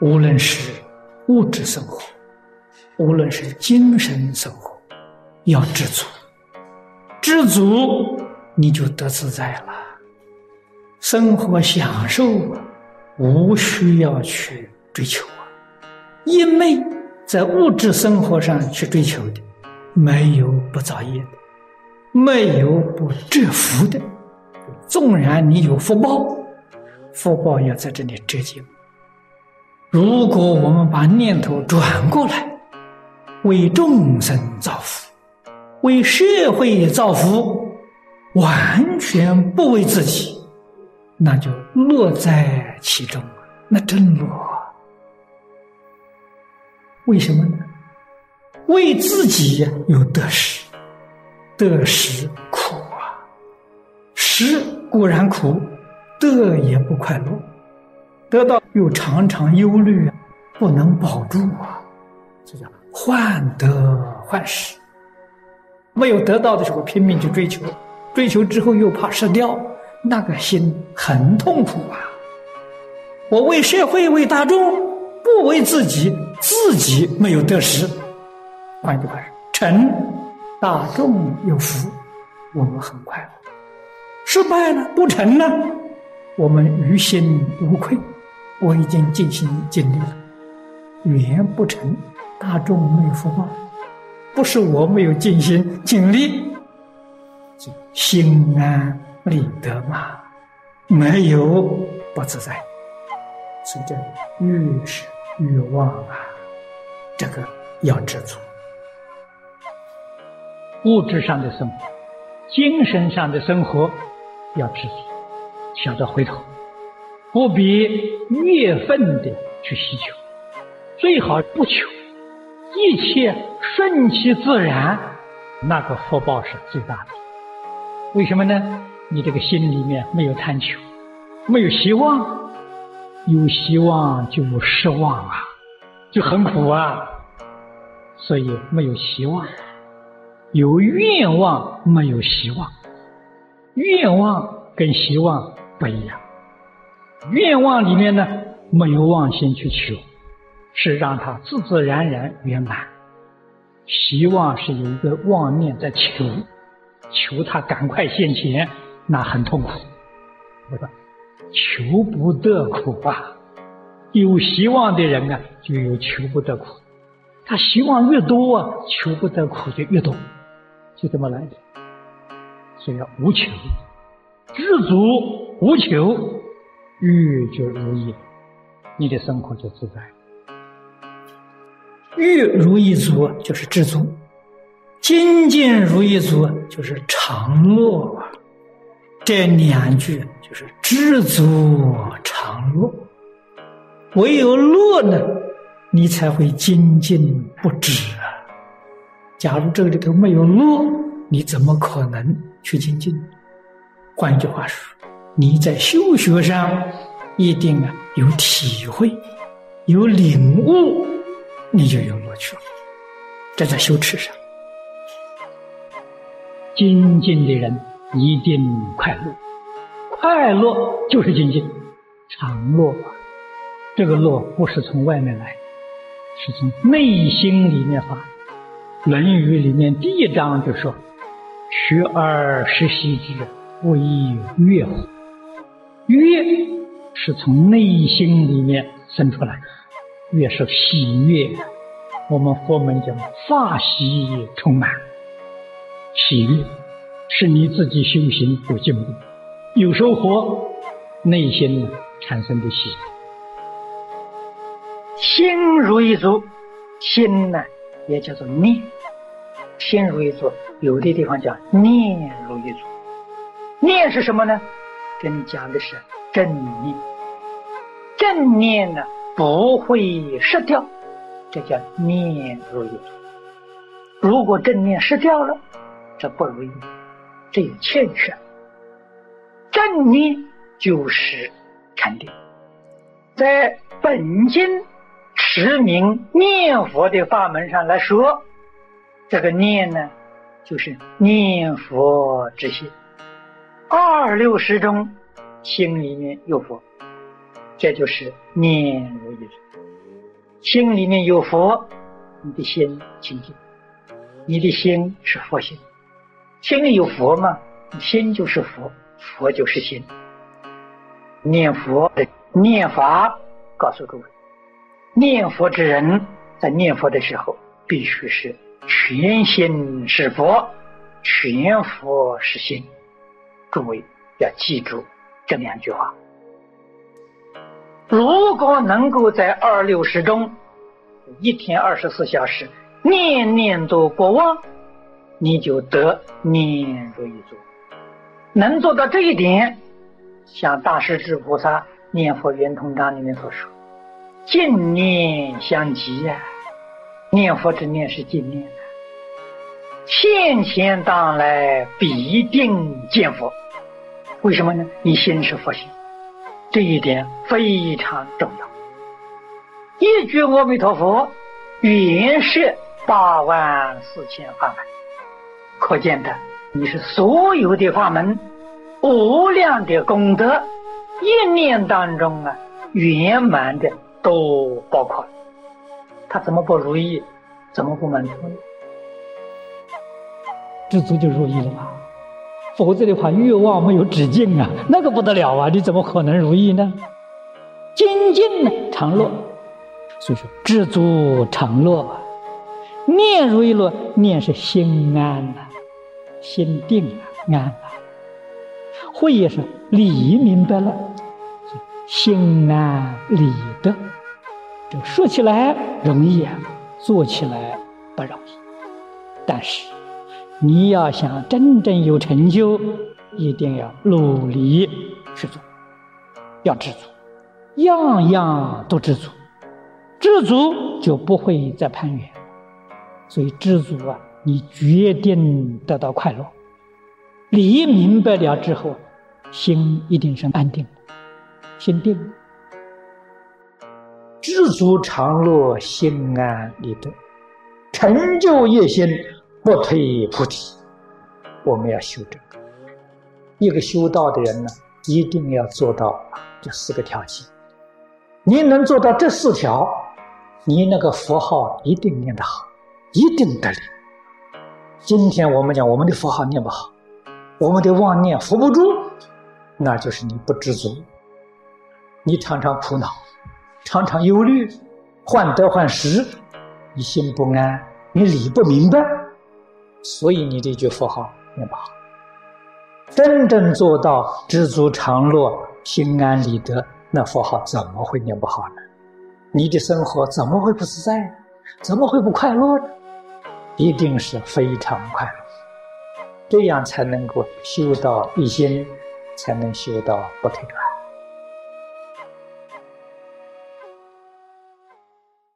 无论是物质生活，无论是精神生活，要知足。知足，你就得自在了。生活享受，无需要去追求啊。因为在物质生活上去追求的，没有不造业的，没有不折福的。纵然你有福报，福报要在这里折旧。如果我们把念头转过来，为众生造福。为社会造福，完全不为自己，那就乐在其中，那真乐。为什么呢？为自己有得失，得失苦啊，失固然苦，得也不快乐，得到又常常忧虑啊，不能保住啊，这叫患得患失。没有得到的时候拼命去追求，追求之后又怕失掉，那个心很痛苦啊！我为社会为大众，不为自己，自己没有得失。换句话说，成大众有福，我们很快乐；失败了不成呢，我们于心无愧。我已经尽心尽力了，缘不成，大众没有福报。不是我没有尽心尽力，心安理得嘛，没有不自在，所以这欲是欲望啊，这个要知足。物质上的生活，精神上的生活要知足，想着回头，不必越分的去希求，最好不求。一切顺其自然，那个福报是最大的。为什么呢？你这个心里面没有贪求，没有希望，有希望就有失望啊，就很苦啊。所以没有希望，有愿望没有希望，愿望跟希望不一样。愿望里面呢，没有妄心去求。是让他自自然然圆满，希望是有一个妄念在求，求他赶快现前，那很痛苦，我说？求不得苦啊！有希望的人啊，就有求不得苦，他希望越多啊，求不得苦就越多，就这么来的。所以要无求，知足无求，欲就如意，你的生活就自在。欲如意足就是知足，精进如意足就是常乐。这两句就是知足常乐。唯有乐呢，你才会精进不止啊。假如这里头没有乐，你怎么可能去精进？换句话说，你在修学上一定啊有体会，有领悟。你就有乐趣了。这在修持上，精进的人一定快乐，快乐就是精进，常乐。这个乐不是从外面来，是从内心里面发。《论语》里面第一章就说：“学而时习之，不亦乐乎？”乐是从内心里面生出来。越是喜悦，我们佛门讲法喜充满，喜悦是你自己修行有进步、有收获，内心产生的喜。心如一足，心呢也叫做念，心如一足，有的地方叫念如一足。念是什么呢？跟你讲的是正念，正念呢？不会失掉，这叫念如有。如果正念失掉了，这不如意，这有欠缺。正念就是禅定，在本经持名念佛的法门上来说，这个念呢，就是念佛之心，二六十中心里面有佛。这就是念如意。心里面有佛，你的心清净，你的心是佛心。心里有佛嘛，心就是佛，佛就是心。念佛的念法，告诉诸位，念佛之人在念佛的时候，必须是全心是佛，全佛是心。诸位要记住这两句话。如果能够在二六时中，一天二十四小时，念念都不忘，你就得念如意足。能做到这一点，像大势至菩萨念佛圆通章里面所说：“净念相继呀，念佛之念是净念的，现前当来必定见佛。为什么呢？你心是佛心。”这一点非常重要。一句阿弥陀佛，远摄八万四千法门，可见的你是所有的法门无量的功德，一念当中啊圆满的都包括了。他怎么不如意？怎么不满足呢？知足就如意了吧？否则的话，欲望没有止境啊，那个不得了啊！你怎么可能如意呢？精进呢，常乐，所以说知足常乐，念如意乐，念是心安呐，心定啊，安啊。会也是理明白了，心安理得。这说起来容易啊，做起来不容易，但是。你要想真正有成就，一定要努力去做，要知足，样样都知足，知足就不会再攀缘。所以知足啊，你决定得到快乐。理明白了之后，心一定是安定的，心定，知足常乐，心安理得，成就一心。不退菩提，我们要修这个。一个修道的人呢，一定要做到这四个条件。你能做到这四条，你那个佛号一定念得好，一定得力。今天我们讲我们的佛号念不好，我们的妄念扶不住，那就是你不知足，你常常苦恼，常常忧虑，患得患失，你心不安，你理不明白。所以你这句佛号念不好，真正做到知足常乐、心安理得，那佛号怎么会念不好呢？你的生活怎么会不自在？怎么会不快乐呢？一定是非常快乐，这样才能够修到一心，才能修到不退转。